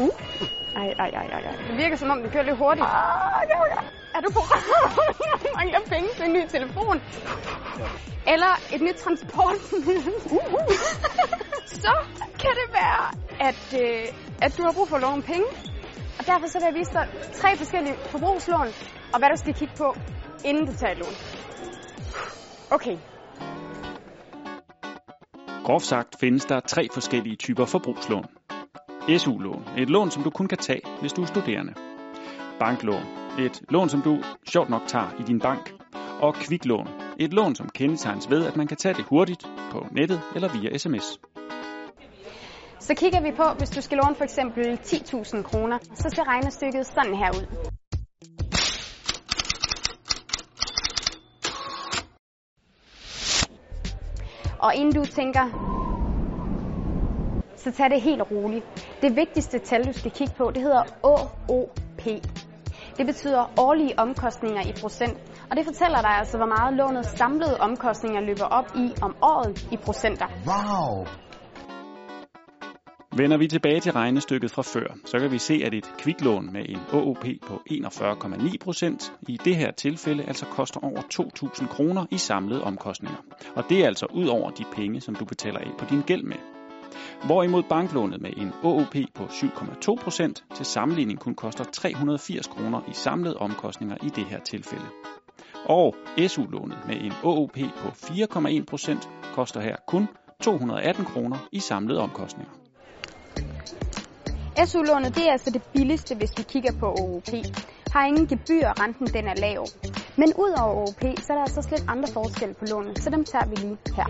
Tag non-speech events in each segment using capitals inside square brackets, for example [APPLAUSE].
Uh. Ej, ej, ej, ej, ej. Det virker som om, det kører lidt hurtigt. Ah, okay, okay. Er du på [LAUGHS] Jeg mangler penge til en ny telefon? Eller et nyt transportmiddel? Uh. [LAUGHS] Så kan det være, at, øh, at du har brug for at låne penge. Og derfor så vil jeg vise dig tre forskellige forbrugslån, og hvad du skal kigge på, inden du tager et lån. Okay, Groft sagt findes der tre forskellige typer forbrugslån. SU-lån, et lån som du kun kan tage, hvis du er studerende. Banklån, et lån som du sjovt nok tager i din bank. Og kviklån, et lån som kendetegnes ved, at man kan tage det hurtigt på nettet eller via sms. så kigger vi på, hvis du skal låne for eksempel 10.000 kroner, så ser regnestykket sådan her ud. Og inden du tænker, så tag det helt roligt. Det vigtigste tal, du skal kigge på, det hedder OOP. Det betyder årlige omkostninger i procent, og det fortæller dig altså, hvor meget lånets samlede omkostninger løber op i om året i procenter. Wow! Vender vi tilbage til regnestykket fra før, så kan vi se, at et kviklån med en OOP på 41,9% i det her tilfælde altså koster over 2.000 kroner i samlede omkostninger. Og det er altså ud over de penge, som du betaler af på din gæld med. Hvorimod banklånet med en OOP på 7,2% til sammenligning kun koster 380 kroner i samlede omkostninger i det her tilfælde. Og SU-lånet med en OOP på 4,1% koster her kun 218 kroner i samlede omkostninger. SU-lånet det er altså det billigste, hvis vi kigger på OOP. Har ingen gebyr, renten den er lav. Men ud over OOP, så er der altså slet andre forskelle på lånet, så dem tager vi lige her.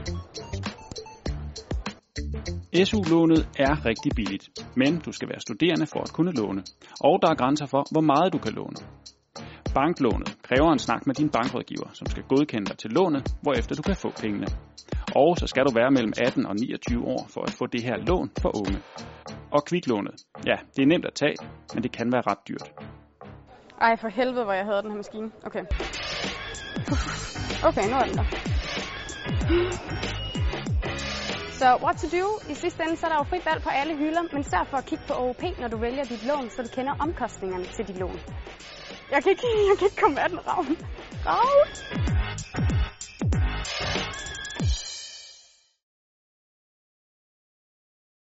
SU-lånet er rigtig billigt, men du skal være studerende for at kunne låne. Og der er grænser for, hvor meget du kan låne. Banklånet kræver en snak med din bankrådgiver, som skal godkende dig til lånet, hvorefter du kan få pengene. Og så skal du være mellem 18 og 29 år for at få det her lån for unge. Og kviklånet, ja, det er nemt at tage, men det kan være ret dyrt. Ej, for helvede, hvor jeg havde den her maskine. Okay. Okay, nu er den der. Så what to do? I sidste ende, så er der jo frit valg på alle hylder, men sørg for at kigge på OOP, når du vælger dit lån, så du kender omkostningerne til dit lån. Jeg kan ikke, [LAUGHS] jeg kan ikke komme af den, Ravn. Ravn!